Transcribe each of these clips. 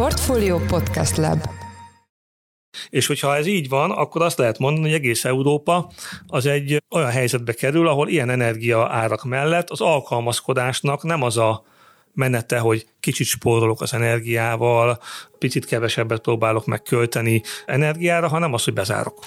Portfolio Podcast Lab és hogyha ez így van, akkor azt lehet mondani, hogy egész Európa az egy olyan helyzetbe kerül, ahol ilyen energia árak mellett az alkalmazkodásnak nem az a menete, hogy kicsit spórolok az energiával, picit kevesebbet próbálok megkölteni energiára, hanem az, hogy bezárok.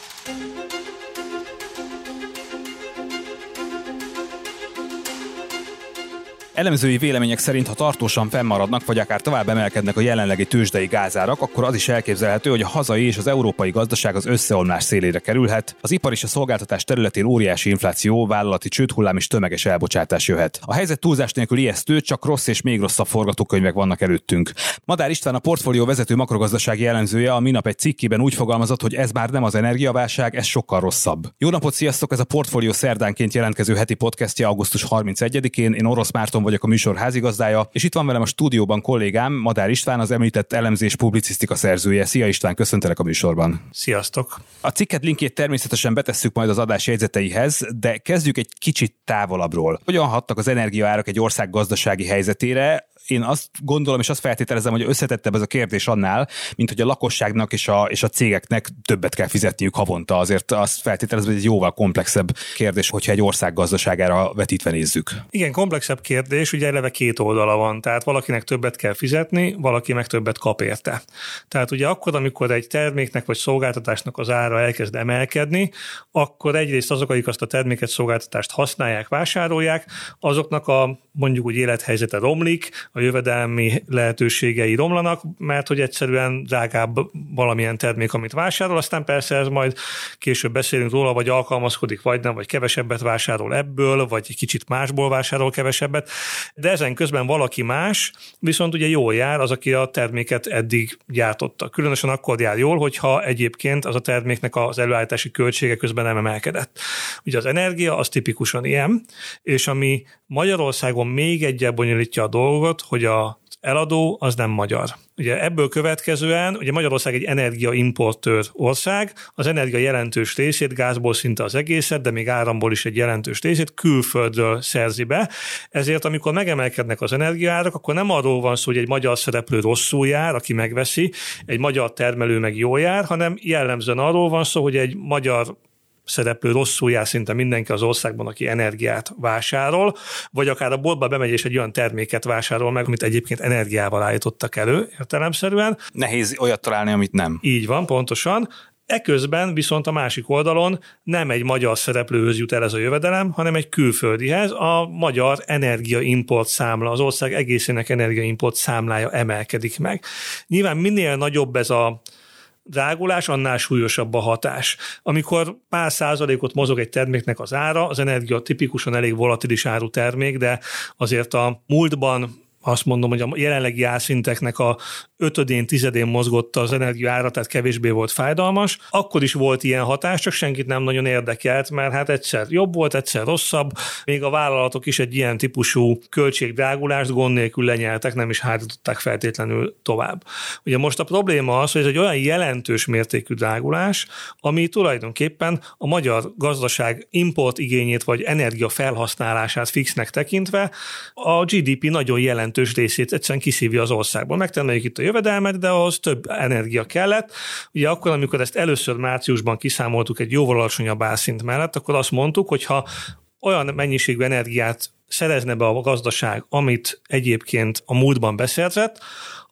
Elemzői vélemények szerint, ha tartósan fennmaradnak, vagy akár tovább emelkednek a jelenlegi tőzsdei gázárak, akkor az is elképzelhető, hogy a hazai és az európai gazdaság az összeomlás szélére kerülhet, az ipar és a szolgáltatás területén óriási infláció, vállalati csődhullám és tömeges elbocsátás jöhet. A helyzet túlzás nélkül ijesztő, csak rossz és még rosszabb forgatókönyvek vannak előttünk. Madár István a portfólió vezető makrogazdasági elemzője a minap egy cikkében úgy fogalmazott, hogy ez már nem az energiaválság, ez sokkal rosszabb. Jó napot, sziasztok! Ez a portfólió szerdánként jelentkező heti podcastja augusztus 31-én. Én Orosz Márton vagyok a műsor házigazdája, és itt van velem a stúdióban kollégám, Madár István, az említett elemzés publicisztika szerzője. Szia István, köszöntelek a műsorban. Sziasztok! A cikket linkjét természetesen betesszük majd az adás jegyzeteihez, de kezdjük egy kicsit távolabbról. Hogyan hattak az energiaárak egy ország gazdasági helyzetére, én azt gondolom, és azt feltételezem, hogy összetettebb ez a kérdés annál, mint hogy a lakosságnak és a, és a cégeknek többet kell fizetniük havonta. Azért azt feltételezem, hogy egy jóval komplexebb kérdés, hogyha egy ország gazdaságára vetítve nézzük. Igen, komplexebb kérdés, ugye eleve két oldala van. Tehát valakinek többet kell fizetni, valaki meg többet kap érte. Tehát ugye akkor, amikor egy terméknek vagy szolgáltatásnak az ára elkezd emelkedni, akkor egyrészt azok, akik azt a terméket, szolgáltatást használják, vásárolják, azoknak a mondjuk úgy élethelyzete romlik, a jövedelmi lehetőségei romlanak, mert hogy egyszerűen drágább valamilyen termék, amit vásárol, aztán persze ez majd később beszélünk róla, vagy alkalmazkodik, vagy nem, vagy kevesebbet vásárol ebből, vagy egy kicsit másból vásárol kevesebbet, de ezen közben valaki más, viszont ugye jól jár az, aki a terméket eddig gyártotta. Különösen akkor jár jól, hogyha egyébként az a terméknek az előállítási költsége közben nem emelkedett. Ugye az energia az tipikusan ilyen, és ami Magyarországon még egyel bonyolítja a dolgot, hogy a eladó az nem magyar. Ugye ebből következően, ugye Magyarország egy energiaimportőr ország, az energia jelentős részét, gázból szinte az egészet, de még áramból is egy jelentős részét külföldről szerzi be. Ezért, amikor megemelkednek az energiárak, akkor nem arról van szó, hogy egy magyar szereplő rosszul jár, aki megveszi, egy magyar termelő meg jól jár, hanem jellemzően arról van szó, hogy egy magyar szereplő rosszul jár szinte mindenki az országban, aki energiát vásárol, vagy akár a boltba bemegy és egy olyan terméket vásárol meg, amit egyébként energiával állítottak elő értelemszerűen. Nehéz olyat találni, amit nem. Így van, pontosan. Eközben viszont a másik oldalon nem egy magyar szereplőhöz jut el ez a jövedelem, hanem egy külföldihez. A magyar energiaimport számla, az ország egészének energiaimport számlája emelkedik meg. Nyilván minél nagyobb ez a drágulás, annál súlyosabb a hatás. Amikor pár százalékot mozog egy terméknek az ára, az energia tipikusan elég volatilis áru termék, de azért a múltban azt mondom, hogy a jelenlegi árszinteknek a ötödén, tizedén mozgott az energia ára, tehát kevésbé volt fájdalmas. Akkor is volt ilyen hatás, csak senkit nem nagyon érdekelt, mert hát egyszer jobb volt, egyszer rosszabb. Még a vállalatok is egy ilyen típusú költségdrágulást gond nélkül lenyeltek, nem is hátították feltétlenül tovább. Ugye most a probléma az, hogy ez egy olyan jelentős mértékű drágulás, ami tulajdonképpen a magyar gazdaság import igényét vagy energia felhasználását fixnek tekintve a GDP nagyon jelentős részét egyszerűen kiszívja az országból. Megtermeljük itt a jövedelmet, de ahhoz több energia kellett. Ugye akkor, amikor ezt először márciusban kiszámoltuk egy jóval alacsonyabb árszint mellett, akkor azt mondtuk, hogy ha olyan mennyiségű energiát szerezne be a gazdaság, amit egyébként a múltban beszerzett,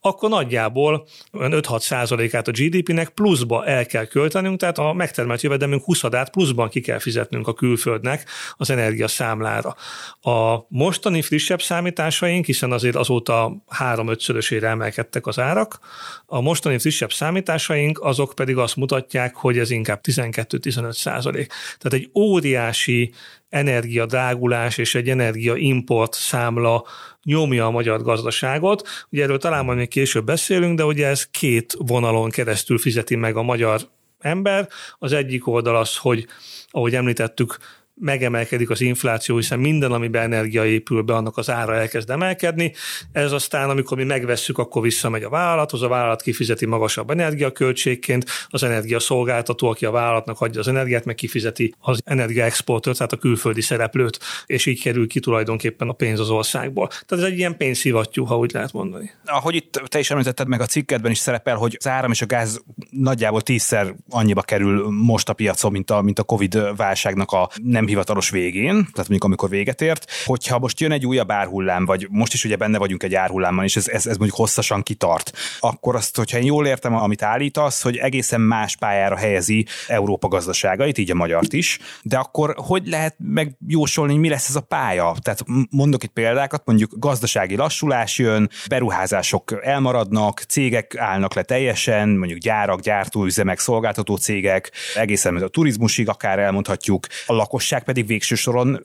akkor nagyjából 5-6 százalékát a GDP-nek pluszba el kell költenünk, tehát a megtermelt jövedelmünk 20 pluszban ki kell fizetnünk a külföldnek az energia számlára. A mostani frissebb számításaink, hiszen azért azóta 3-5-szörösére emelkedtek az árak, a mostani frissebb számításaink azok pedig azt mutatják, hogy ez inkább 12-15 százalék. Tehát egy óriási energiadrágulás és egy energiaimport számla nyomja a magyar gazdaságot. Ugye erről talán majd még később beszélünk, de ugye ez két vonalon keresztül fizeti meg a magyar ember. Az egyik oldal az, hogy ahogy említettük, megemelkedik az infláció, hiszen minden, amiben energia épül be, annak az ára elkezd emelkedni. Ez aztán, amikor mi megvesszük, akkor visszamegy a vállalathoz, a vállalat kifizeti magasabb energiaköltségként, az energiaszolgáltató, aki a vállalatnak adja az energiát, meg kifizeti az energiaexportőrt, tehát a külföldi szereplőt, és így kerül ki tulajdonképpen a pénz az országból. Tehát ez egy ilyen pénzszivattyú, ha úgy lehet mondani. Ahogy itt te is említetted, meg a cikkedben is szerepel, hogy az áram és a gáz nagyjából tízszer annyiba kerül most a piacon, mint a, mint a Covid válságnak a nem hivatalos végén, tehát mondjuk amikor véget ért. Hogyha most jön egy újabb árhullám, vagy most is ugye benne vagyunk egy árhullámban, és ez, ez, ez mondjuk hosszasan kitart, akkor azt, hogyha én jól értem, amit állítasz, hogy egészen más pályára helyezi Európa gazdaságait, így a magyart is, de akkor hogy lehet megjósolni, mi lesz ez a pálya? Tehát mondok itt példákat, mondjuk gazdasági lassulás jön, beruházások elmaradnak, cégek állnak le teljesen, mondjuk gyárak, gyártóüzemek, szolgáltató cégek, egészen a turizmusig akár elmondhatjuk, a lakosság pedig végső soron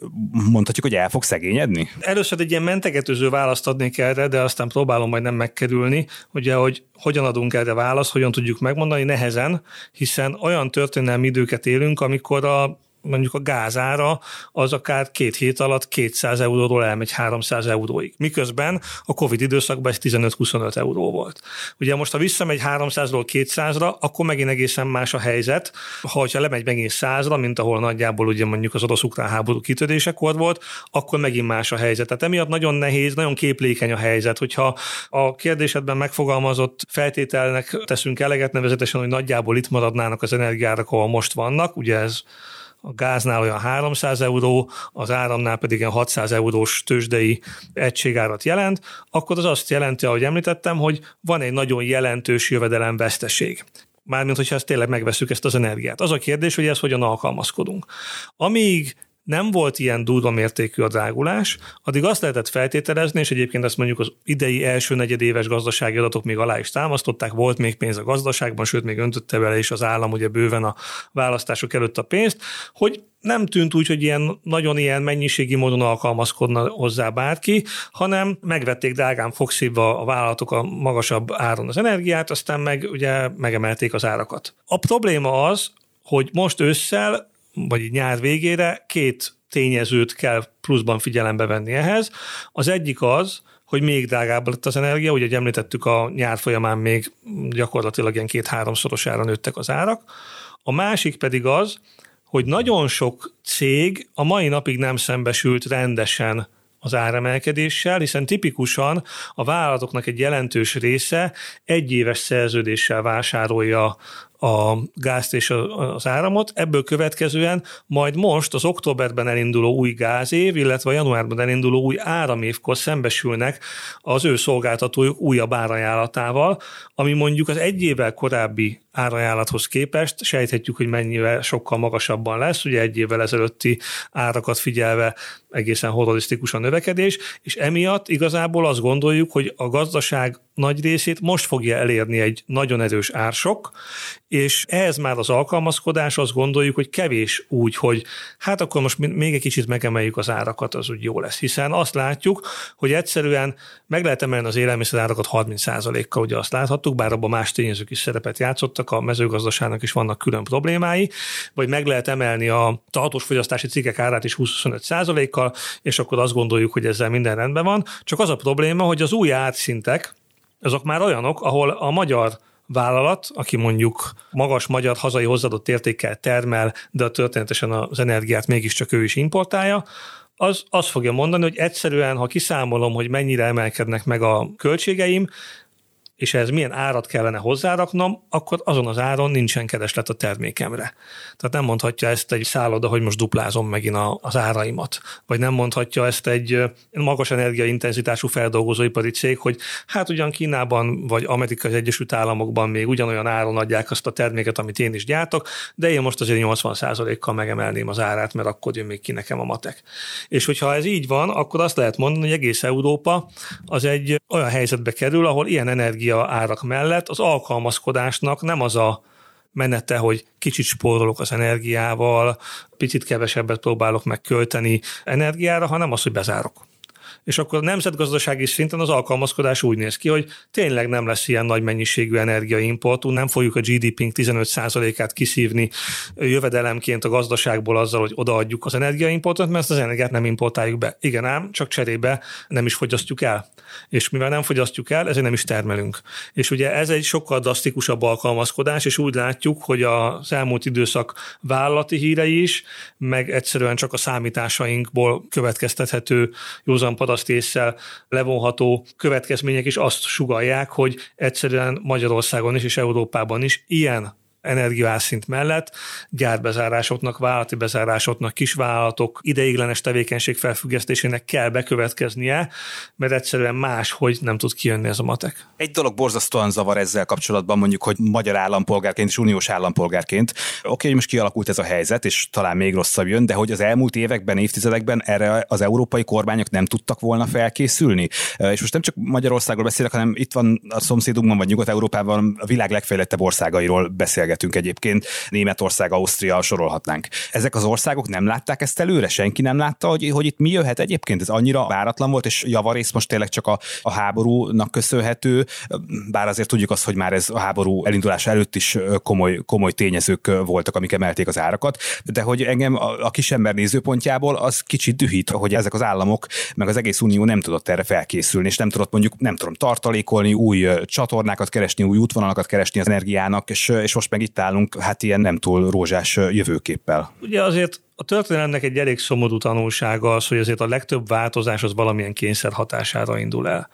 mondhatjuk, hogy el fog szegényedni? Először egy ilyen mentegetőző választ adnék erre, de aztán próbálom majd nem megkerülni, ugye, hogy hogyan adunk erre választ, hogyan tudjuk megmondani, nehezen, hiszen olyan történelmi időket élünk, amikor a mondjuk a gázára az akár két hét alatt 200 euróról elmegy 300 euróig. Miközben a Covid időszakban ez 15-25 euró volt. Ugye most, ha visszamegy 300-ról 200-ra, akkor megint egészen más a helyzet. Ha lemegy megint 100-ra, mint ahol nagyjából ugye mondjuk az orosz-ukrán háború kitörésekor volt, akkor megint más a helyzet. Tehát emiatt nagyon nehéz, nagyon képlékeny a helyzet, hogyha a kérdésedben megfogalmazott feltételnek teszünk eleget, nevezetesen, hogy nagyjából itt maradnának az energiárak, ahol most vannak, ugye ez a gáznál olyan 300 euró, az áramnál pedig ilyen 600 eurós tőzsdei egységárat jelent, akkor az azt jelenti, ahogy említettem, hogy van egy nagyon jelentős jövedelemveszteség. Mármint, hogyha ezt tényleg megveszük ezt az energiát. Az a kérdés, hogy ezt hogyan alkalmazkodunk. Amíg nem volt ilyen durva mértékű a drágulás, addig azt lehetett feltételezni, és egyébként ezt mondjuk az idei első negyedéves gazdasági adatok még alá is támasztották, volt még pénz a gazdaságban, sőt még öntötte bele is az állam ugye bőven a választások előtt a pénzt, hogy nem tűnt úgy, hogy ilyen nagyon ilyen mennyiségi módon alkalmazkodna hozzá bárki, hanem megvették drágán fogszívva a vállalatok a magasabb áron az energiát, aztán meg ugye megemelték az árakat. A probléma az, hogy most ősszel vagy nyár végére két tényezőt kell pluszban figyelembe venni ehhez. Az egyik az, hogy még drágább lett az energia, ugye említettük a nyár folyamán még gyakorlatilag ilyen két-háromszorosára nőttek az árak. A másik pedig az, hogy nagyon sok cég a mai napig nem szembesült rendesen az áremelkedéssel, hiszen tipikusan a vállalatoknak egy jelentős része egyéves szerződéssel vásárolja a gázt és az áramot, ebből következően majd most az októberben elinduló új gázév, illetve a januárban elinduló új áramévkor szembesülnek az ő szolgáltatójuk újabb árajánlatával, ami mondjuk az egy évvel korábbi árajánlathoz képest sejthetjük, hogy mennyivel sokkal magasabban lesz, ugye egy évvel ezelőtti árakat figyelve egészen horrorisztikus a növekedés, és emiatt igazából azt gondoljuk, hogy a gazdaság nagy részét most fogja elérni egy nagyon erős ársok, és ehhez már az alkalmazkodás azt gondoljuk, hogy kevés úgy, hogy hát akkor most még egy kicsit megemeljük az árakat, az úgy jó lesz. Hiszen azt látjuk, hogy egyszerűen meg lehet emelni az élelmiszer árakat 30%-kal, ugye azt láthattuk, bár abban más tényezők is szerepet játszottak, a mezőgazdaságnak is vannak külön problémái, vagy meg lehet emelni a tartós fogyasztási cikkek árát is 25%-kal, és akkor azt gondoljuk, hogy ezzel minden rendben van. Csak az a probléma, hogy az új árszintek, azok már olyanok, ahol a magyar vállalat, aki mondjuk magas magyar hazai hozzáadott értékkel termel, de történetesen az energiát mégiscsak ő is importálja, az azt fogja mondani, hogy egyszerűen, ha kiszámolom, hogy mennyire emelkednek meg a költségeim, és ehhez milyen árat kellene hozzáraknom, akkor azon az áron nincsen kereslet a termékemre. Tehát nem mondhatja ezt egy szálloda, hogy most duplázom megint az áraimat, vagy nem mondhatja ezt egy magas energiaintenzitású feldolgozóipari cég, hogy hát ugyan Kínában vagy Amerikai Egyesült Államokban még ugyanolyan áron adják azt a terméket, amit én is gyártok, de én most azért 80%-kal megemelném az árát, mert akkor jön még ki nekem a matek. És hogyha ez így van, akkor azt lehet mondani, hogy egész Európa az egy olyan helyzetbe kerül, ahol ilyen energia energia árak mellett az alkalmazkodásnak nem az a menete, hogy kicsit spórolok az energiával, picit kevesebbet próbálok megkölteni energiára, hanem az, hogy bezárok És akkor nemzetgazdasági szinten az alkalmazkodás úgy néz ki, hogy tényleg nem lesz ilyen nagy mennyiségű energiaimportunk, nem fogjuk a GDP-nk 15%-át kiszívni jövedelemként a gazdaságból azzal, hogy odaadjuk az energiaimportot, mert ezt az energiát nem importáljuk be. Igen ám, csak cserébe nem is fogyasztjuk el. És mivel nem fogyasztjuk el, ezért nem is termelünk. És ugye ez egy sokkal drasztikusabb alkalmazkodás, és úgy látjuk, hogy az elmúlt időszak vállalati hírei is, meg egyszerűen csak a számításainkból következtethető józan parasztéssel levonható következmények is azt sugalják, hogy egyszerűen Magyarországon is és Európában is ilyen energiászint mellett gyárbezárásoknak, vállalati bezárásoknak, kisvállalatok ideiglenes tevékenység felfüggesztésének kell bekövetkeznie, mert egyszerűen más, hogy nem tud kijönni ez a matek. Egy dolog borzasztóan zavar ezzel kapcsolatban, mondjuk, hogy magyar állampolgárként és uniós állampolgárként. Oké, okay, most kialakult ez a helyzet, és talán még rosszabb jön, de hogy az elmúlt években, évtizedekben erre az európai kormányok nem tudtak volna felkészülni. És most nem csak Magyarországról beszélek, hanem itt van a szomszédunkban, vagy Nyugat-Európában a világ legfejlettebb országairól beszélget beszélgetünk egyébként, Németország, Ausztria sorolhatnánk. Ezek az országok nem látták ezt előre? Senki nem látta, hogy, hogy itt mi jöhet egyébként? Ez annyira váratlan volt, és javarész most tényleg csak a, a háborúnak köszönhető, bár azért tudjuk azt, hogy már ez a háború elindulása előtt is komoly, komoly tényezők voltak, amik emelték az árakat, de hogy engem a, a kisember nézőpontjából az kicsit dühít, hogy ezek az államok, meg az egész unió nem tudott erre felkészülni, és nem tudott mondjuk, nem tudom, tartalékolni, új csatornákat keresni, új útvonalakat keresni az energiának, és, és most meg itt állunk, hát ilyen nem túl rózsás jövőképpel. Ugye azért a történelemnek egy elég szomorú tanulsága az, hogy azért a legtöbb változás az valamilyen kényszer hatására indul el.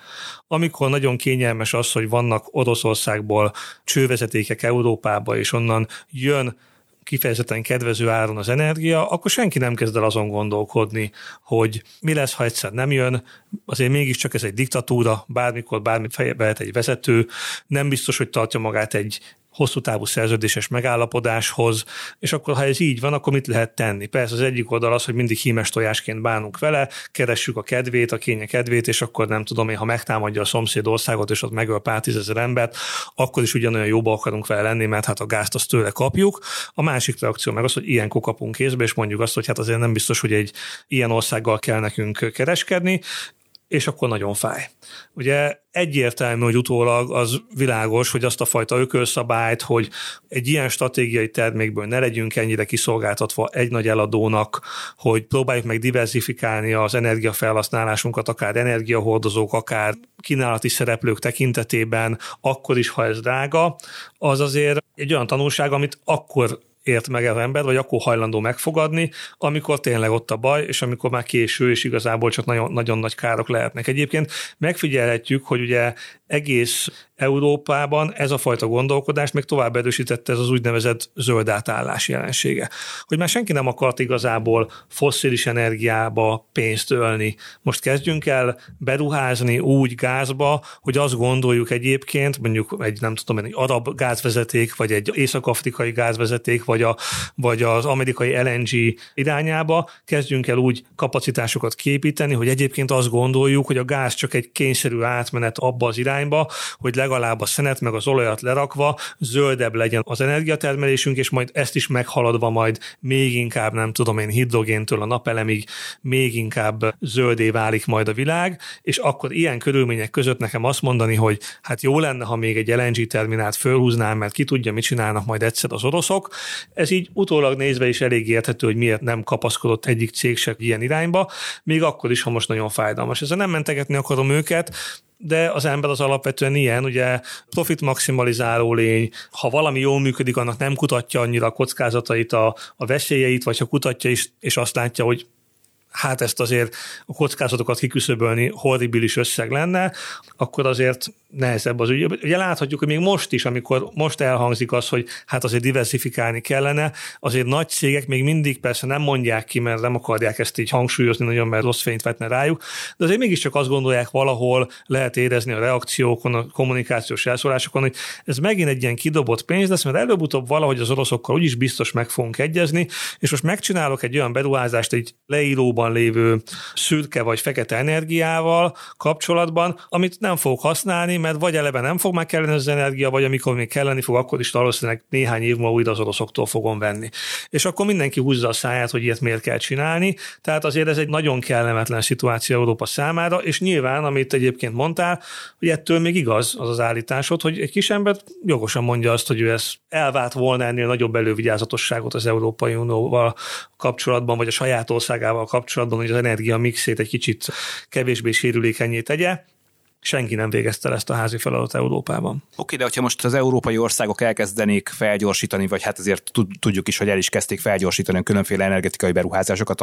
Amikor nagyon kényelmes az, hogy vannak Oroszországból csővezetékek Európába, és onnan jön kifejezetten kedvező áron az energia, akkor senki nem kezd el azon gondolkodni, hogy mi lesz, ha egyszer nem jön. Azért mégiscsak ez egy diktatúra, bármikor bármi fejbe egy vezető, nem biztos, hogy tartja magát egy hosszú távú szerződéses megállapodáshoz, és akkor ha ez így van, akkor mit lehet tenni? Persze az egyik oldal az, hogy mindig hímes tojásként bánunk vele, keressük a kedvét, a kénye kedvét, és akkor nem tudom én, ha megtámadja a szomszéd országot, és ott megöl pár tízezer embert, akkor is ugyanolyan jóba akarunk vele lenni, mert hát a gázt azt tőle kapjuk. A másik reakció meg az, hogy ilyenkor kapunk kézbe, és mondjuk azt, hogy hát azért nem biztos, hogy egy ilyen országgal kell nekünk kereskedni, és akkor nagyon fáj. Ugye egyértelmű, hogy utólag az világos, hogy azt a fajta ökölszabályt, hogy egy ilyen stratégiai termékből ne legyünk ennyire kiszolgáltatva egy nagy eladónak, hogy próbáljuk meg diversifikálni az energiafelhasználásunkat, akár energiahordozók, akár kínálati szereplők tekintetében, akkor is, ha ez drága, az azért egy olyan tanulság, amit akkor ért meg az ember, vagy akkor hajlandó megfogadni, amikor tényleg ott a baj, és amikor már késő, és igazából csak nagyon, nagyon nagy károk lehetnek. Egyébként megfigyelhetjük, hogy ugye egész Európában ez a fajta gondolkodás még tovább erősítette ez az úgynevezett zöld átállás jelensége. Hogy már senki nem akart igazából fosszilis energiába pénzt ölni. Most kezdjünk el beruházni úgy gázba, hogy azt gondoljuk egyébként, mondjuk egy nem tudom, egy arab gázvezeték, vagy egy észak-afrikai gázvezeték, vagy, a, vagy az amerikai LNG irányába, kezdjünk el úgy kapacitásokat képíteni, hogy egyébként azt gondoljuk, hogy a gáz csak egy kényszerű átmenet abba az irányba, hogy legalább a szenet meg az olajat lerakva zöldebb legyen az energiatermelésünk, és majd ezt is meghaladva majd még inkább, nem tudom én, hidrogéntől a napelemig még inkább zöldé válik majd a világ, és akkor ilyen körülmények között nekem azt mondani, hogy hát jó lenne, ha még egy LNG terminált fölhúznám, mert ki tudja, mit csinálnak majd egyszer az oroszok. Ez így utólag nézve is elég érthető, hogy miért nem kapaszkodott egyik cég se ilyen irányba, még akkor is, ha most nagyon fájdalmas. Ezzel nem mentegetni akarom őket, de az ember az alapvetően ilyen, ugye profit maximalizáló lény, ha valami jól működik, annak nem kutatja annyira a kockázatait, a, a veszélyeit, vagy ha kutatja is, és azt látja, hogy hát ezt azért a kockázatokat kiküszöbölni horribilis összeg lenne, akkor azért nehezebb az ügy. Ugye láthatjuk, hogy még most is, amikor most elhangzik az, hogy hát azért diversifikálni kellene, azért nagy cégek még mindig persze nem mondják ki, mert nem akarják ezt így hangsúlyozni nagyon, mert rossz fényt vetne rájuk, de azért mégiscsak azt gondolják valahol, lehet érezni a reakciókon, a kommunikációs elszólásokon, hogy ez megint egy ilyen kidobott pénz lesz, mert előbb-utóbb valahogy az oroszokkal úgyis biztos meg fogunk egyezni, és most megcsinálok egy olyan beruházást egy leíróban lévő szürke vagy fekete energiával kapcsolatban, amit nem fogok használni, mert vagy eleve nem fog már kelleni az energia, vagy amikor még kelleni fog, akkor is valószínűleg néhány év múlva újra az oroszoktól fogom venni. És akkor mindenki húzza a száját, hogy ilyet miért kell csinálni. Tehát azért ez egy nagyon kellemetlen szituáció Európa számára, és nyilván, amit egyébként mondtál, hogy ettől még igaz az az állításod, hogy egy kis ember jogosan mondja azt, hogy ő ezt elvált volna ennél nagyobb elővigyázatosságot az Európai Unióval kapcsolatban, vagy a saját országával kapcsolatban, hogy az energia mixét egy kicsit kevésbé sérülékenyé tegye senki nem végezte ezt a házi feladatot Európában. Oké, de hogyha most az európai országok elkezdenék felgyorsítani, vagy hát azért tudjuk is, hogy el is kezdték felgyorsítani a különféle energetikai beruházásokat,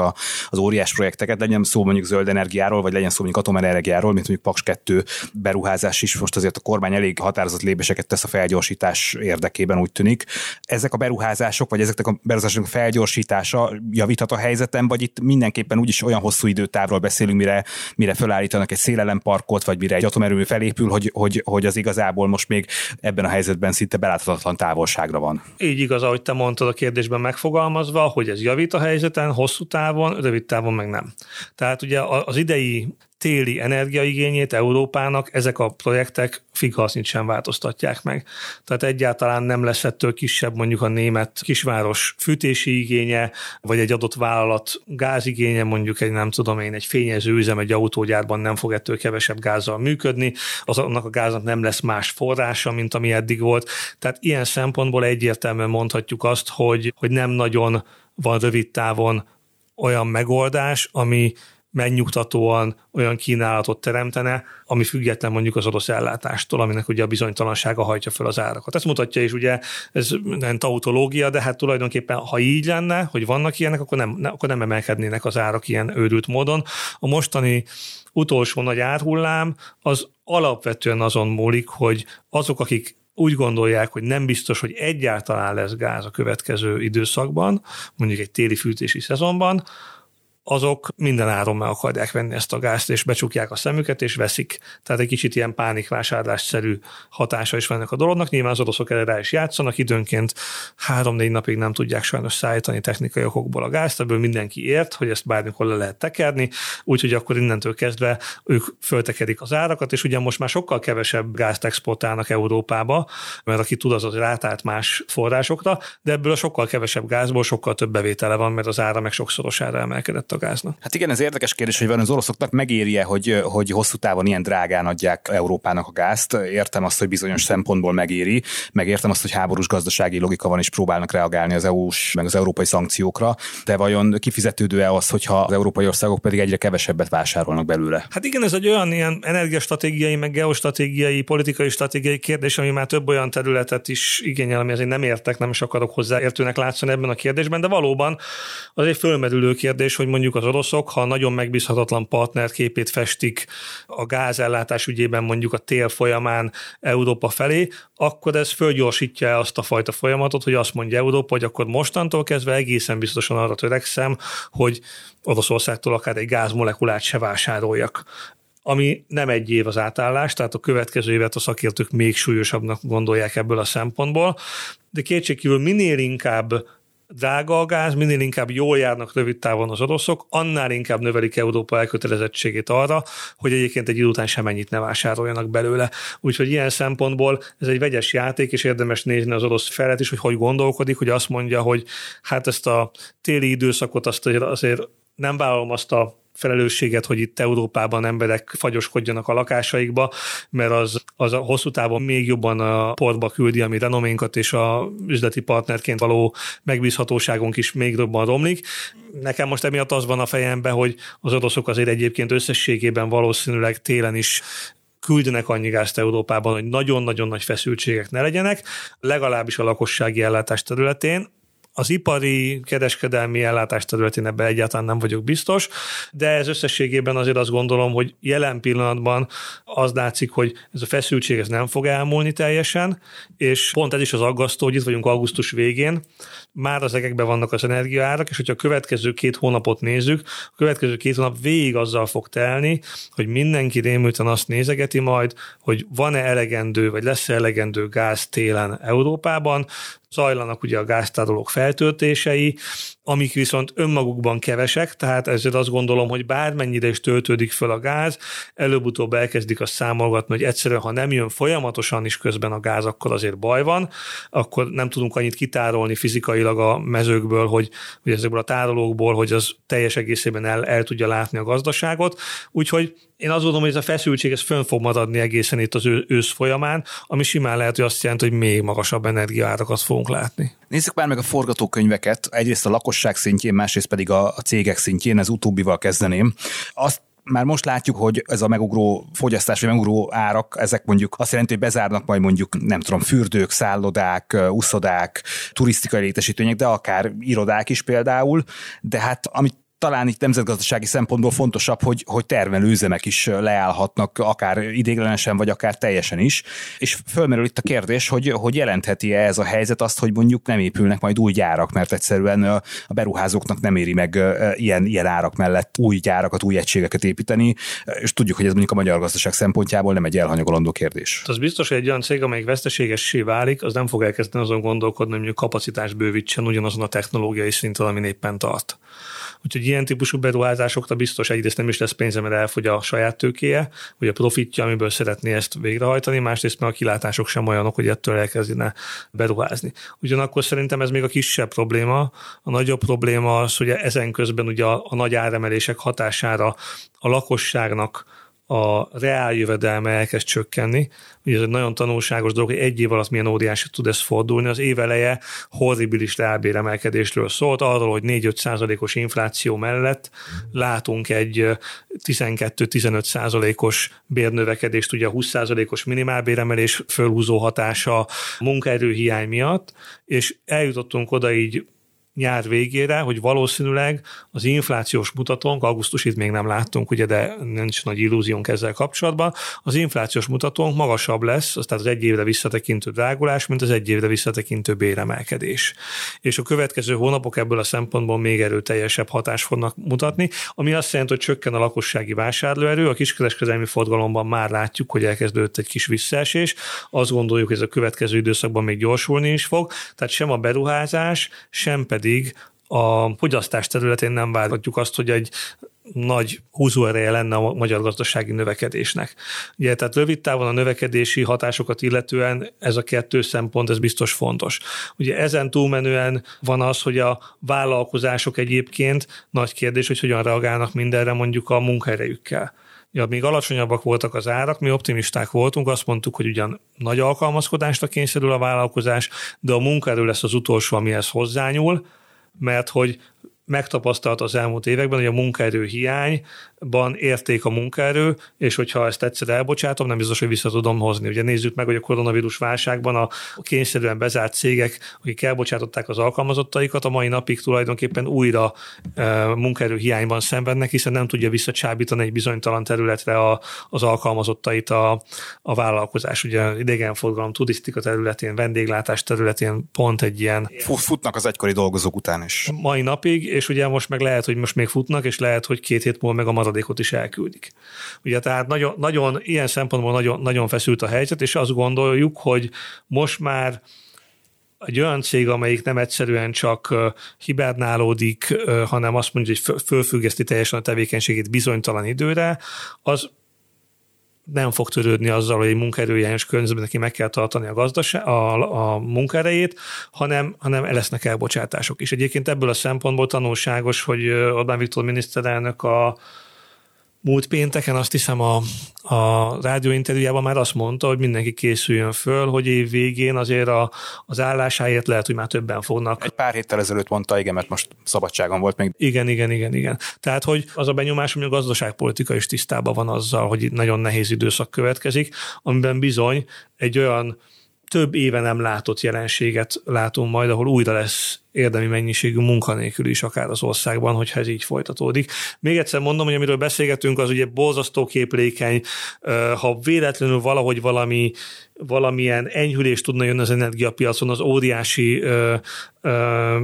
az óriás projekteket, legyen szó mondjuk zöld energiáról, vagy legyen szó mondjuk atomenergiáról, mint mondjuk Paks 2 beruházás is, most azért a kormány elég határozott lépéseket tesz a felgyorsítás érdekében, úgy tűnik. Ezek a beruházások, vagy ezeknek a beruházások felgyorsítása javíthat a helyzeten, vagy itt mindenképpen úgyis olyan hosszú időtávról beszélünk, mire, mire felállítanak egy szélelemparkot, vagy mire egy atomerőmű felépül, hogy, hogy, hogy az igazából most még ebben a helyzetben szinte beláthatatlan távolságra van. Így igaz, ahogy te mondtad a kérdésben megfogalmazva, hogy ez javít a helyzeten, hosszú távon, rövid távon meg nem. Tehát ugye az idei téli energiaigényét Európának ezek a projektek fighasznit sem változtatják meg. Tehát egyáltalán nem lesz ettől kisebb mondjuk a német kisváros fűtési igénye, vagy egy adott vállalat gázigénye, mondjuk egy nem tudom én, egy fényező üzem egy autógyárban nem fog ettől kevesebb gázzal működni, az annak a gáznak nem lesz más forrása, mint ami eddig volt. Tehát ilyen szempontból egyértelműen mondhatjuk azt, hogy, hogy nem nagyon van rövid távon olyan megoldás, ami megnyugtatóan olyan kínálatot teremtene, ami független mondjuk az orosz ellátástól, aminek ugye a bizonytalansága hajtja fel az árakat. Ezt mutatja is ugye, ez nem tautológia, de hát tulajdonképpen, ha így lenne, hogy vannak ilyenek, akkor nem, ne, akkor nem emelkednének az árak ilyen őrült módon. A mostani utolsó nagy árhullám az alapvetően azon múlik, hogy azok, akik úgy gondolják, hogy nem biztos, hogy egyáltalán lesz gáz a következő időszakban, mondjuk egy téli fűtési szezonban, azok minden áron meg akarják venni ezt a gázt, és becsukják a szemüket, és veszik. Tehát egy kicsit ilyen pánikvásárlásszerű hatása is vannak a dolognak. Nyilván az oroszok erre rá is játszanak, időnként három-négy napig nem tudják sajnos szállítani technikai okokból a gázt, ebből mindenki ért, hogy ezt bármikor le lehet tekerni, úgyhogy akkor innentől kezdve ők föltekerik az árakat, és ugye most már sokkal kevesebb gázt exportálnak Európába, mert aki tud, az az rátált más forrásokra, de ebből a sokkal kevesebb gázból sokkal több bevétele van, mert az ára meg sokszorosára emelkedett a gáznak. Hát igen, ez érdekes kérdés, hogy van az oroszoknak megéri hogy, hogy hosszú távon ilyen drágán adják Európának a gázt. Értem azt, hogy bizonyos szempontból megéri, megértem azt, hogy háborús gazdasági logika van, és próbálnak reagálni az EU-s, meg az európai szankciókra, de vajon kifizetődő-e az, hogyha az európai országok pedig egyre kevesebbet vásárolnak belőle? Hát igen, ez egy olyan ilyen energiastratégiai, meg geostratégiai, politikai stratégiai kérdés, ami már több olyan területet is igényel, ami azért nem értek, nem is akarok hozzá értőnek látszani ebben a kérdésben, de valóban az egy fölmerülő kérdés, hogy mondjuk az oroszok, ha nagyon megbízhatatlan partnerképét festik a gázellátás ügyében mondjuk a tél folyamán Európa felé, akkor ez fölgyorsítja azt a fajta folyamatot, hogy azt mondja Európa, hogy akkor mostantól kezdve egészen biztosan arra törekszem, hogy Oroszországtól akár egy gázmolekulát se vásároljak. Ami nem egy év az átállás, tehát a következő évet a szakértők még súlyosabbnak gondolják ebből a szempontból, de kétségkívül minél inkább drága a gáz, minél inkább jól járnak rövid távon az oroszok, annál inkább növelik Európa elkötelezettségét arra, hogy egyébként egy idő után semennyit ne vásároljanak belőle. Úgyhogy ilyen szempontból ez egy vegyes játék, és érdemes nézni az orosz felet is, hogy hogy gondolkodik, hogy azt mondja, hogy hát ezt a téli időszakot azt azért nem vállalom azt a felelősséget, hogy itt Európában emberek fagyoskodjanak a lakásaikba, mert az, az a hosszú távon még jobban a portba küldi a mi renoménkat, és a üzleti partnerként való megbízhatóságunk is még jobban romlik. Nekem most emiatt az van a fejemben, hogy az oroszok azért egyébként összességében valószínűleg télen is küldenek annyi gázt Európában, hogy nagyon-nagyon nagy feszültségek ne legyenek, legalábbis a lakossági ellátás területén, az ipari, kereskedelmi ellátás területén ebben egyáltalán nem vagyok biztos, de ez összességében azért azt gondolom, hogy jelen pillanatban az látszik, hogy ez a feszültség ez nem fog elmúlni teljesen, és pont ez is az aggasztó, hogy itt vagyunk augusztus végén, már az egekben vannak az energiaárak, és hogyha a következő két hónapot nézzük, a következő két hónap végig azzal fog telni, hogy mindenki rémülten azt nézegeti majd, hogy van-e elegendő, vagy lesz-e elegendő gáz télen Európában, zajlanak ugye a gáztárolók feltöltései, amik viszont önmagukban kevesek, tehát ezért azt gondolom, hogy bármennyire is töltődik föl a gáz, előbb-utóbb elkezdik azt számolgatni, hogy egyszerűen, ha nem jön folyamatosan is közben a gáz, akkor azért baj van, akkor nem tudunk annyit kitárolni fizikailag a mezőkből, hogy, hogy ezekből a tárolókból, hogy az teljes egészében el, el tudja látni a gazdaságot. Úgyhogy én azt gondolom, hogy ez a feszültség ez fönn fog maradni egészen itt az ősz folyamán, ami simán lehet, hogy azt jelenti, hogy még magasabb energiaárakat fogunk látni. Nézzük már meg a forgatókönyveket, egyrészt a lakosság szintjén, másrészt pedig a, cégek szintjén, ez utóbbival kezdeném. Azt már most látjuk, hogy ez a megugró fogyasztás, vagy megugró árak, ezek mondjuk azt jelenti, hogy bezárnak majd mondjuk, nem tudom, fürdők, szállodák, uszodák, turisztikai létesítmények, de akár irodák is például. De hát amit talán itt nemzetgazdasági szempontból fontosabb, hogy, hogy termelőüzemek is leállhatnak, akár idéglenesen, vagy akár teljesen is. És fölmerül itt a kérdés, hogy, hogy jelentheti-e ez a helyzet azt, hogy mondjuk nem épülnek majd új gyárak, mert egyszerűen a beruházóknak nem éri meg ilyen, ilyen árak mellett új gyárakat, új egységeket építeni, és tudjuk, hogy ez mondjuk a magyar gazdaság szempontjából nem egy elhanyagolandó kérdés. Az biztos, hogy egy olyan cég, amelyik veszteségessé válik, az nem fog elkezdeni azon gondolkodni, hogy kapacitás bővítsen ugyanazon a technológiai szinten, ami éppen tart. Úgyhogy ilyen típusú beruházásokra biztos egyrészt nem is lesz pénze, mert elfogy a saját tőkéje, vagy a profitja, amiből szeretné ezt végrehajtani, másrészt mert a kilátások sem olyanok, hogy ettől elkezdene beruházni. Ugyanakkor szerintem ez még a kisebb probléma. A nagyobb probléma az, hogy ezen közben ugye a, a nagy áremelések hatására a lakosságnak a reál jövedelme elkezd csökkenni. Ugye ez egy nagyon tanulságos dolog, hogy egy év alatt milyen óriási tud ez fordulni. Az év eleje horribilis reálbéremelkedésről szólt, arról, hogy 4-5 százalékos infláció mellett látunk egy 12-15 százalékos bérnövekedést, ugye a 20 százalékos minimálbéremelés fölhúzó hatása munkaerőhiány miatt, és eljutottunk oda így nyár végére, hogy valószínűleg az inflációs mutatónk, augusztusit még nem láttunk, ugye, de nincs nagy illúziónk ezzel kapcsolatban, az inflációs mutatónk magasabb lesz, az tehát az egy évre visszatekintő drágulás, mint az egy évre visszatekintő béremelkedés. És a következő hónapok ebből a szempontból még erőteljesebb hatást fognak mutatni, ami azt jelenti, hogy csökken a lakossági vásárlóerő, a kiskereskedelmi forgalomban már látjuk, hogy elkezdődött egy kis visszaesés, azt gondoljuk, hogy ez a következő időszakban még gyorsulni is fog, tehát sem a beruházás, sem pedig pedig a fogyasztás területén nem várhatjuk azt, hogy egy nagy húzóereje lenne a magyar gazdasági növekedésnek. Ugye, tehát rövid távon a növekedési hatásokat illetően ez a kettő szempont, ez biztos fontos. Ugye ezen túlmenően van az, hogy a vállalkozások egyébként nagy kérdés, hogy hogyan reagálnak mindenre mondjuk a munkaerejükkel. Ja, még alacsonyabbak voltak az árak, mi optimisták voltunk, azt mondtuk, hogy ugyan nagy alkalmazkodásra kényszerül a vállalkozás, de a munkaerő lesz az utolsó, amihez hozzányúl, mert hogy megtapasztalt az elmúlt években, hogy a munkaerő hiányban érték a munkaerő, és hogyha ezt egyszer elbocsátom, nem biztos, hogy vissza tudom hozni. Ugye nézzük meg, hogy a koronavírus válságban a kényszerűen bezárt cégek, akik elbocsátották az alkalmazottaikat, a mai napig tulajdonképpen újra e, munkaerő hiányban szenvednek, hiszen nem tudja visszacsábítani egy bizonytalan területre a, az alkalmazottait a, a vállalkozás. Ugye idegenforgalom, turisztika területén, vendéglátás területén pont egy ilyen... Futnak az egykori dolgozók után is. Mai napig, és ugye most meg lehet, hogy most még futnak, és lehet, hogy két hét múlva meg a maradékot is elküldik. Ugye tehát nagyon, nagyon ilyen szempontból nagyon, nagyon feszült a helyzet, és azt gondoljuk, hogy most már egy olyan cég, amelyik nem egyszerűen csak hibernálódik, hanem azt mondja, hogy fölfüggeszti teljesen a tevékenységét bizonytalan időre, az nem fog törődni azzal, hogy egy munkaerőjányos környezetben neki meg kell tartani a, gazdaság, a, a munkaerejét, hanem, hanem lesznek elbocsátások is. Egyébként ebből a szempontból tanulságos, hogy Orbán Viktor miniszterelnök a, múlt pénteken azt hiszem a, a rádióinterjújában már azt mondta, hogy mindenki készüljön föl, hogy év végén azért a, az állásáért lehet, hogy már többen fognak. Egy pár héttel ezelőtt mondta, igen, mert most szabadságon volt még. Igen, igen, igen, igen. Tehát, hogy az a benyomás, hogy a gazdaságpolitika is tisztában van azzal, hogy nagyon nehéz időszak következik, amiben bizony egy olyan több éve nem látott jelenséget látunk majd, ahol újra lesz érdemi mennyiségű munkanélkül is akár az országban, hogyha ez így folytatódik. Még egyszer mondom, hogy amiről beszélgetünk, az ugye borzasztó képlékeny, ha véletlenül valahogy valami valamilyen enyhülést tudna jönni az energiapiacon, az óriási ö, ö,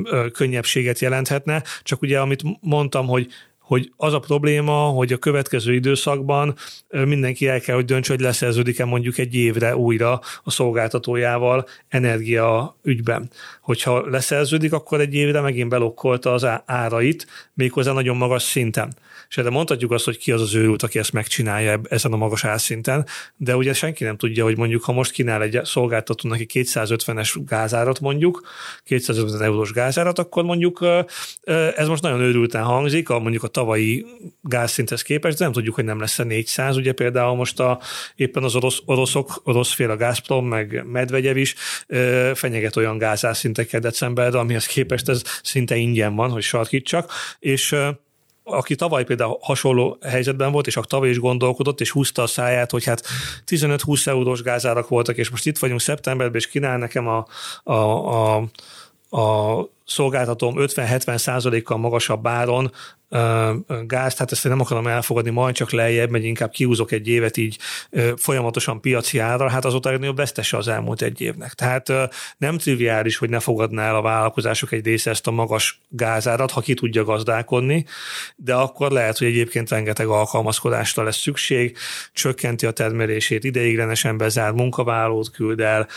ö, könnyebbséget jelenthetne. Csak ugye, amit mondtam, hogy hogy az a probléma, hogy a következő időszakban mindenki el kell, hogy döntse, hogy leszerződik-e mondjuk egy évre újra a szolgáltatójával energia ügyben. Hogyha leszerződik, akkor egy évre megint belokkolta az árait, méghozzá nagyon magas szinten. És erre mondhatjuk azt, hogy ki az az őrült, aki ezt megcsinálja ezen a magas árszinten, de ugye senki nem tudja, hogy mondjuk, ha most kínál egy szolgáltató neki 250-es gázárat mondjuk, 250 eurós gázárat, akkor mondjuk ez most nagyon őrülten hangzik, a mondjuk a tavalyi gázszinthez képest, de nem tudjuk, hogy nem lesz-e 400. Ugye például most a, éppen az orosz, oroszok, orosz fél a Gazprom, meg Medvegyev is fenyeget olyan gázárszinteket decemberre, amihez képest ez szinte ingyen van, hogy sarkítsak, és aki tavaly például hasonló helyzetben volt, és tavaly is gondolkodott, és húzta a száját, hogy hát 15-20 eurós gázárak voltak, és most itt vagyunk szeptemberben, és kínál nekem a, a, a, a szolgáltatom 50-70 százalékkal magasabb áron gáz, tehát ezt nem akarom elfogadni, majd csak lejjebb, megy inkább kiúzok egy évet így folyamatosan piaci ára, hát azóta legnagyobb vesztese az elmúlt egy évnek. Tehát nem triviális, hogy ne fogadná el a vállalkozások egy része ezt a magas gázárat, ha ki tudja gazdálkodni, de akkor lehet, hogy egyébként rengeteg alkalmazkodásra lesz szükség, csökkenti a termelését, ideiglenesen bezár munkavállalót küld el,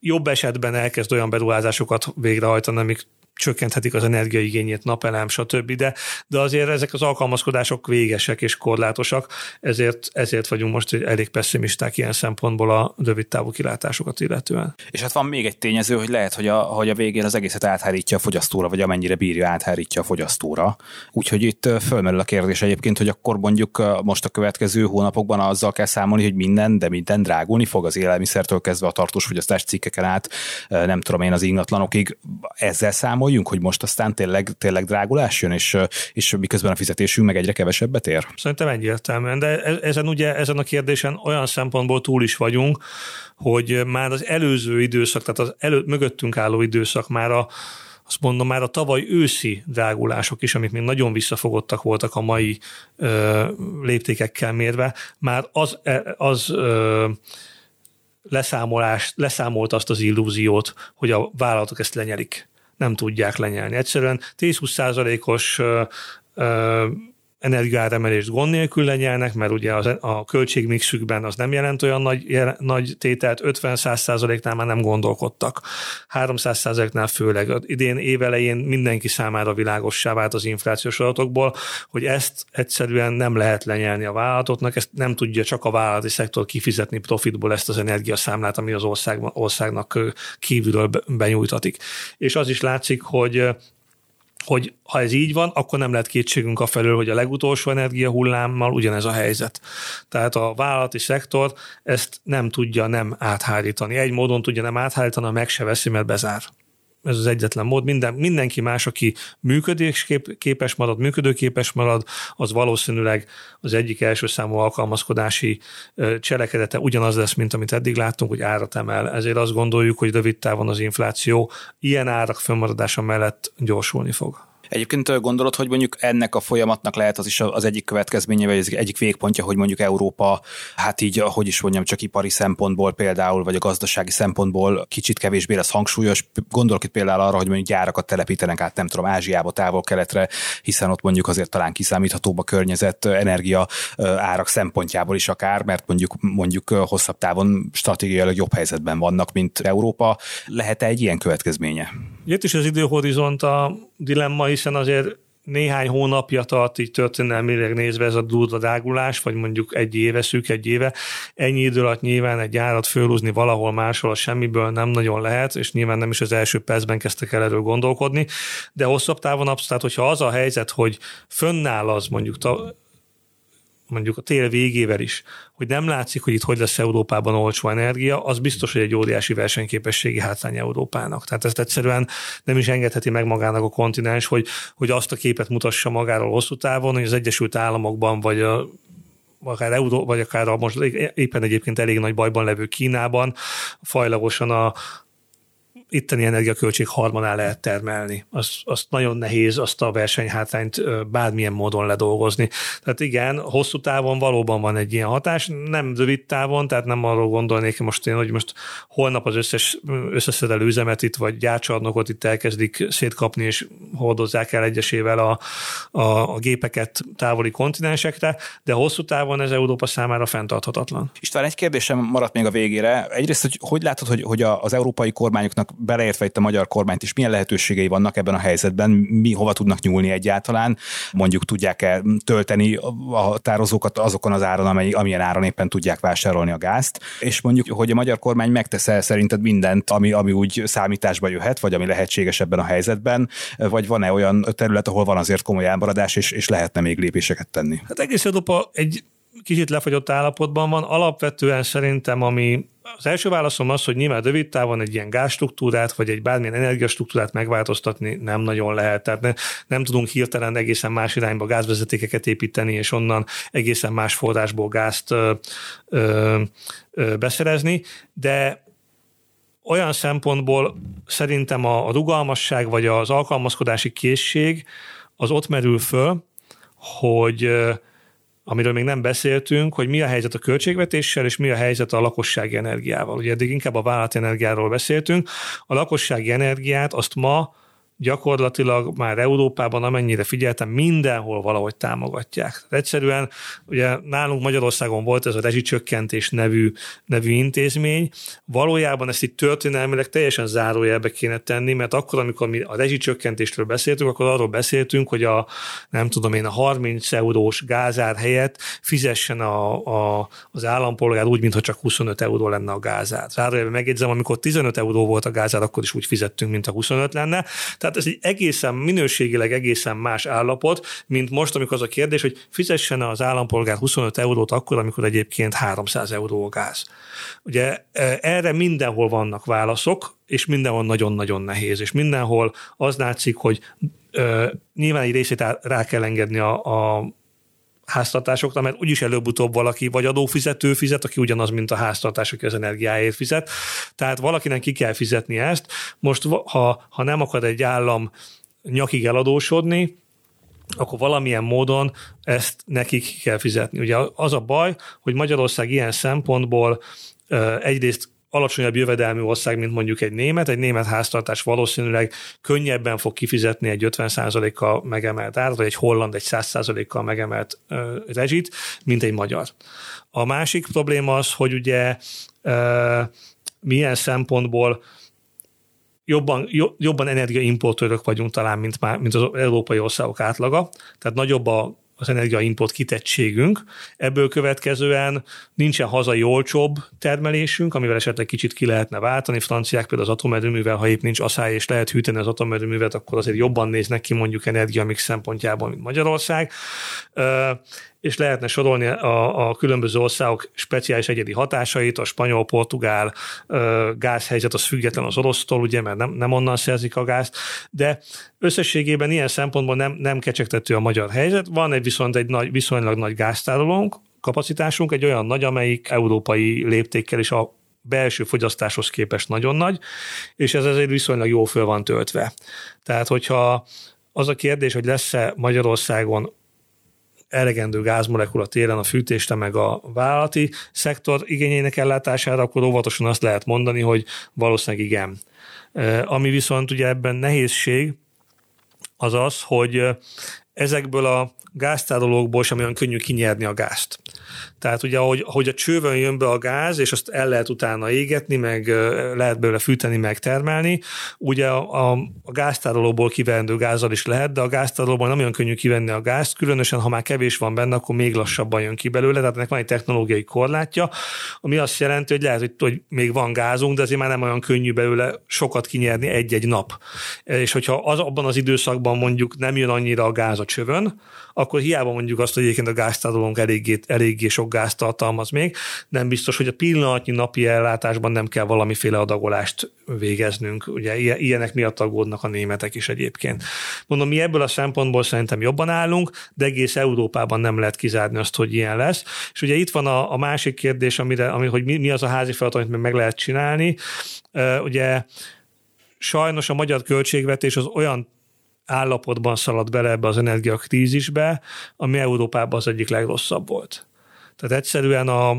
jobb esetben elkezd olyan beruházásokat végrehajtani, amik csökkenthetik az energiaigényét, napelem, stb. De, de azért ezek az alkalmazkodások végesek és korlátosak, ezért, ezért vagyunk most elég pessimisták ilyen szempontból a rövid távú kilátásokat illetően. És hát van még egy tényező, hogy lehet, hogy a, hogy a végén az egészet áthárítja a fogyasztóra, vagy amennyire bírja áthárítja a fogyasztóra. Úgyhogy itt fölmerül a kérdés egyébként, hogy akkor mondjuk most a következő hónapokban azzal kell számolni, hogy minden, de minden drágulni fog az élelmiszertől kezdve a tartós fogyasztás cikkeken át, nem tudom én az ingatlanokig. Ezzel számol számoljunk, hogy most aztán tényleg, tényleg drágulás jön, és, és miközben a fizetésünk meg egyre kevesebbet ér? Szerintem egyértelműen, de e, ezen ugye, ezen a kérdésen olyan szempontból túl is vagyunk, hogy már az előző időszak, tehát az elő, mögöttünk álló időszak már a azt mondom, már a tavaly őszi drágulások is, amik még nagyon visszafogottak voltak a mai ö, léptékekkel mérve, már az, e, az ö, leszámolás, leszámolt azt az illúziót, hogy a vállalatok ezt lenyelik nem tudják lenyelni. Egyszerűen 10-20 százalékos energiáremelést gond nélkül lenyelnek, mert ugye az, a költségmixükben az nem jelent olyan nagy, jel, nagy tételt, 50-100 nál már nem gondolkodtak. 300% nál főleg. Idén évelején mindenki számára világossá vált az inflációs adatokból, hogy ezt egyszerűen nem lehet lenyelni a vállalatoknak, ezt nem tudja csak a vállalati szektor kifizetni profitból ezt az energiaszámlát, ami az ország, országnak kívülről benyújtatik. És az is látszik, hogy hogy ha ez így van, akkor nem lehet kétségünk a felől, hogy a legutolsó energiahullámmal ugyanez a helyzet. Tehát a vállalati szektor ezt nem tudja nem áthárítani. Egy módon tudja nem áthárítani, meg se veszi, mert bezár ez az egyetlen mód. Minden, mindenki más, aki működésképes marad, működőképes marad, az valószínűleg az egyik első számú alkalmazkodási cselekedete ugyanaz lesz, mint amit eddig láttunk, hogy árat emel. Ezért azt gondoljuk, hogy rövid távon az infláció ilyen árak fönnmaradása mellett gyorsulni fog. Egyébként gondolod, hogy mondjuk ennek a folyamatnak lehet az is az egyik következménye, vagy az egyik végpontja, hogy mondjuk Európa, hát így, hogy is mondjam, csak ipari szempontból például, vagy a gazdasági szempontból kicsit kevésbé lesz hangsúlyos. Gondolok itt például arra, hogy mondjuk gyárakat telepítenek át, nem tudom, Ázsiába, távol-keletre, hiszen ott mondjuk azért talán kiszámíthatóbb a környezet, energia árak szempontjából is akár, mert mondjuk mondjuk hosszabb távon stratégiailag jobb helyzetben vannak, mint Európa. Lehet-e egy ilyen következménye? Itt is az időhorizont a dilemma, hiszen azért néhány hónapja tart így történelmileg nézve ez a durva drágulás, vagy mondjuk egy éve, szűk egy éve. Ennyi idő alatt nyilván egy árat fölhúzni valahol máshol a semmiből nem nagyon lehet, és nyilván nem is az első percben kezdtek el erről gondolkodni, de hosszabb távon abszolút, hogyha az a helyzet, hogy fönnáll az mondjuk mondjuk a tél végével is, hogy nem látszik, hogy itt hogy lesz Európában olcsó energia, az biztos, hogy egy óriási versenyképességi hátrány Európának. Tehát ezt egyszerűen nem is engedheti meg magának a kontinens, hogy, hogy azt a képet mutassa magáról hosszú távon, hogy az Egyesült Államokban vagy a akár Euró, vagy akár a most éppen egyébként elég nagy bajban levő Kínában fajlagosan a, itteni energiaköltség harmadán lehet termelni. Azt, azt nagyon nehéz azt a versenyhátrányt bármilyen módon ledolgozni. Tehát igen, hosszú távon valóban van egy ilyen hatás, nem rövid távon, tehát nem arról gondolnék most én, hogy most holnap az összes összeszedelő üzemet itt, vagy gyárcsarnokot itt elkezdik szétkapni, és hordozzák el egyesével a, a, a gépeket távoli kontinensekre, de hosszú távon ez Európa számára fenntarthatatlan. István, egy kérdésem maradt még a végére. Egyrészt, hogy hogy látod, hogy, hogy az európai kormányoknak beleértve itt a magyar kormányt is milyen lehetőségei vannak ebben a helyzetben, mi hova tudnak nyúlni egyáltalán, mondjuk tudják-e tölteni a tározókat azokon az áron, amely, amilyen áron éppen tudják vásárolni a gázt, és mondjuk, hogy a magyar kormány megtesz szerinted mindent, ami, ami úgy számításba jöhet, vagy ami lehetséges ebben a helyzetben, vagy van-e olyan terület, ahol van azért komoly elmaradás, és, és lehetne még lépéseket tenni? Hát egész Európa egy kicsit lefagyott állapotban van. Alapvetően szerintem, ami az első válaszom az, hogy nyilván rövid távon egy ilyen gázstruktúrát, vagy egy bármilyen energiastruktúrát megváltoztatni nem nagyon lehet. Tehát ne, nem tudunk hirtelen egészen más irányba gázvezetékeket építeni, és onnan egészen más forrásból gázt ö, ö, ö, beszerezni, de olyan szempontból szerintem a, a rugalmasság vagy az alkalmazkodási készség az ott merül föl, hogy amiről még nem beszéltünk, hogy mi a helyzet a költségvetéssel, és mi a helyzet a lakossági energiával. Ugye eddig inkább a vállalati energiáról beszéltünk. A lakossági energiát azt ma gyakorlatilag már Európában, amennyire figyeltem, mindenhol valahogy támogatják. Egyszerűen ugye nálunk Magyarországon volt ez a rezsicsökkentés nevű, nevű intézmény, valójában ezt itt történelmileg teljesen zárójelbe kéne tenni, mert akkor, amikor mi a rezsicsökkentésről beszéltünk, akkor arról beszéltünk, hogy a nem tudom én, a 30 eurós gázár helyett fizessen a, a, az állampolgár úgy, mintha csak 25 euró lenne a gázár. Zárójelben megjegyzem, amikor 15 euró volt a gázár, akkor is úgy fizettünk, mint a 25 lenne. Tehát ez egy egészen minőségileg egészen más állapot, mint most, amikor az a kérdés, hogy fizessen az állampolgár 25 eurót akkor, amikor egyébként 300 euró a gáz. Ugye e, erre mindenhol vannak válaszok, és mindenhol nagyon-nagyon nehéz, és mindenhol az látszik, hogy ö, nyilván egy részét rá kell engedni a, a háztartásokra, mert úgyis előbb-utóbb valaki vagy adófizető fizet, aki ugyanaz, mint a háztartás, aki az energiáért fizet. Tehát valakinek ki kell fizetni ezt. Most, ha, ha nem akar egy állam nyakig eladósodni, akkor valamilyen módon ezt nekik kell fizetni. Ugye az a baj, hogy Magyarország ilyen szempontból egyrészt alacsonyabb jövedelmű ország, mint mondjuk egy német. Egy német háztartás valószínűleg könnyebben fog kifizetni egy 50%-kal megemelt árat, vagy egy holland egy 100%-kal megemelt ö, rezsit, mint egy magyar. A másik probléma az, hogy ugye ö, milyen szempontból jobban, jobban energiaimportőrök vagyunk talán, mint, már, mint az európai országok átlaga, tehát nagyobb a az energiaimport kitettségünk. Ebből következően nincsen hazai olcsóbb termelésünk, amivel esetleg kicsit ki lehetne váltani. Franciák például az atomerőművel, ha épp nincs asszály és lehet hűteni az atomerőművet, akkor azért jobban néznek ki mondjuk energiamix szempontjából, mint Magyarország és lehetne sorolni a, a különböző országok speciális egyedi hatásait, a spanyol-portugál gázhelyzet az független az orosztól, ugye, mert nem, nem onnan szerzik a gázt, de összességében ilyen szempontból nem, nem kecsegtető a magyar helyzet. Van egy viszont egy nagy, viszonylag nagy gáztárolónk, kapacitásunk, egy olyan nagy, amelyik európai léptékkel is a belső fogyasztáshoz képest nagyon nagy, és ez azért viszonylag jól föl van töltve. Tehát, hogyha az a kérdés, hogy lesz-e Magyarországon elegendő gázmolekula téren a fűtésre meg a vállalati szektor igényének ellátására, akkor óvatosan azt lehet mondani, hogy valószínűleg igen. Ami viszont ugye ebben nehézség, az az, hogy ezekből a gáztárolókból sem olyan könnyű kinyerni a gázt. Tehát ugye, ahogy, ahogy a csővön jön be a gáz, és azt el lehet utána égetni, meg lehet belőle fűteni, meg termelni, ugye a, a, a gáztárolóból kivendő gázzal is lehet, de a gáztárolóból nem olyan könnyű kivenni a gázt, különösen ha már kevés van benne, akkor még lassabban jön ki belőle, tehát ennek van egy technológiai korlátja, ami azt jelenti, hogy lehet, hogy, hogy még van gázunk, de azért már nem olyan könnyű belőle sokat kinyerni egy-egy nap. És hogyha az, abban az időszakban mondjuk nem jön annyira a gáz a csövön, akkor hiába mondjuk azt, hogy egyébként a gáztárolónk eléggé, eléggé sok gázt tartalmaz még, nem biztos, hogy a pillanatnyi napi ellátásban nem kell valamiféle adagolást végeznünk. Ugye ilyenek miatt aggódnak a németek is egyébként. Mondom, mi ebből a szempontból szerintem jobban állunk, de egész Európában nem lehet kizárni azt, hogy ilyen lesz. És ugye itt van a, a másik kérdés, amire, ami, hogy mi, mi az a házi feladat, amit meg lehet csinálni. Ugye sajnos a magyar költségvetés az olyan állapotban szaladt bele ebbe az energiakrízisbe, ami Európában az egyik legrosszabb volt. Tehát egyszerűen a,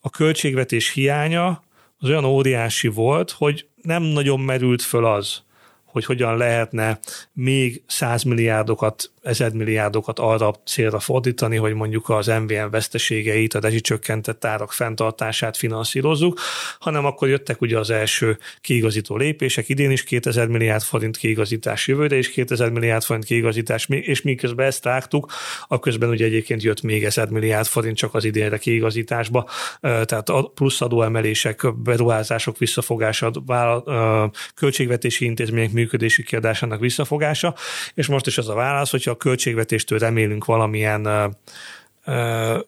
a költségvetés hiánya az olyan óriási volt, hogy nem nagyon merült föl az, hogy hogyan lehetne még százmilliárdokat, ezredmilliárdokat arra célra fordítani, hogy mondjuk az MVM veszteségeit, a rezsicsökkentett árak fenntartását finanszírozzuk, hanem akkor jöttek ugye az első kiigazító lépések, idén is 2000 milliárd forint kiigazítás, jövőre is 2000 milliárd forint kiigazítás, és miközben ezt rágtuk, közben ugye egyébként jött még 1000 milliárd forint csak az idénre kiigazításba, tehát a plusz adóemelések, beruházások visszafogása, költségvetési intézmények működési kiadásának visszafogása, és most is az a válasz, hogyha a költségvetéstől remélünk valamilyen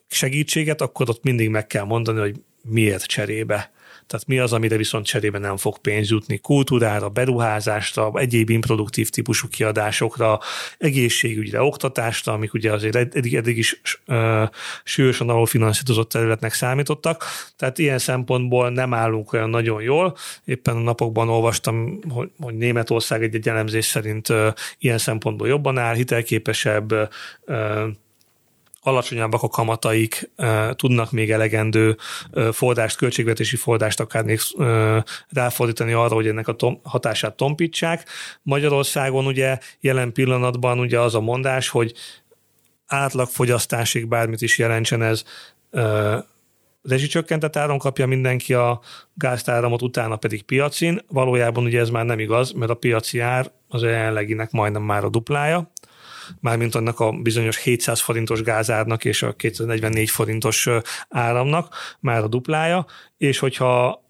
segítséget, akkor ott mindig meg kell mondani, hogy miért cserébe. Tehát mi az, amire viszont cserébe nem fog pénz jutni? Kultúrára, beruházásra, egyéb improduktív típusú kiadásokra, egészségügyre, oktatásra, amik ugye azért eddig, eddig is uh, súlyosan alulfinanszírozott területnek számítottak. Tehát ilyen szempontból nem állunk olyan nagyon jól. Éppen a napokban olvastam, hogy, hogy Németország egy, egy elemzés szerint uh, ilyen szempontból jobban áll, hitelképesebb, uh, alacsonyabbak a kamataik, tudnak még elegendő fordást, költségvetési fordást akár még ráfordítani arra, hogy ennek a tom, hatását tompítsák. Magyarországon ugye jelen pillanatban ugye az a mondás, hogy átlagfogyasztásig bármit is jelentsen ez, rezsicsökkentett áron kapja mindenki a gáztáramot, utána pedig piacin. Valójában ugye ez már nem igaz, mert a piaci ár az jelenleginek majdnem már a duplája mármint annak a bizonyos 700 forintos gázárnak és a 244 forintos áramnak, már a duplája, és hogyha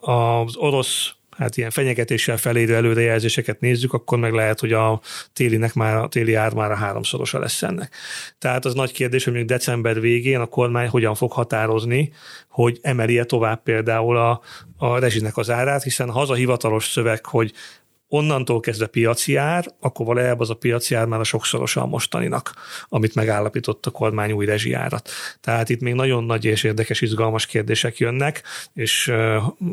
az orosz hát ilyen fenyegetéssel felérő előrejelzéseket nézzük, akkor meg lehet, hogy a télinek már, a téli ár már a háromszorosa lesz ennek. Tehát az nagy kérdés, hogy mondjuk december végén a kormány hogyan fog határozni, hogy emeli-e tovább például a, a rezsinek az árát, hiszen ha az a hivatalos szöveg, hogy onnantól kezdve piaci ár, akkor valójában az a piaci ár már a sokszorosa mostaninak, amit megállapított a kormány új rezsijárat. Tehát itt még nagyon nagy és érdekes, izgalmas kérdések jönnek, és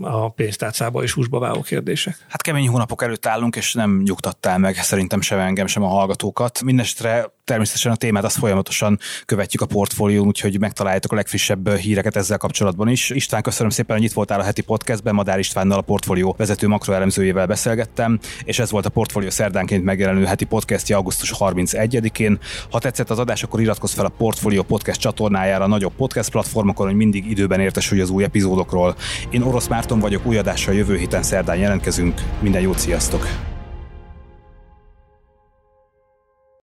a pénztárcába is húsba váló kérdések. Hát kemény hónapok előtt állunk, és nem nyugtattál meg szerintem sem engem, sem a hallgatókat. Mindenesetre természetesen a témát azt folyamatosan követjük a portfólión, úgyhogy megtaláljátok a legfrissebb híreket ezzel kapcsolatban is. István, köszönöm szépen, hogy itt voltál a heti podcastben. Madár Istvánnal a portfólió vezető makroelemzőjével beszélgettem, és ez volt a portfólió szerdánként megjelenő heti podcastja augusztus 31-én. Ha tetszett az adás, akkor iratkozz fel a Portfólió podcast csatornájára a nagyobb podcast platformokon, hogy mindig időben értesülj az új epizódokról. Én Orosz Márton vagyok, új adással jövő héten szerdán jelentkezünk. Minden jót, sziasztok!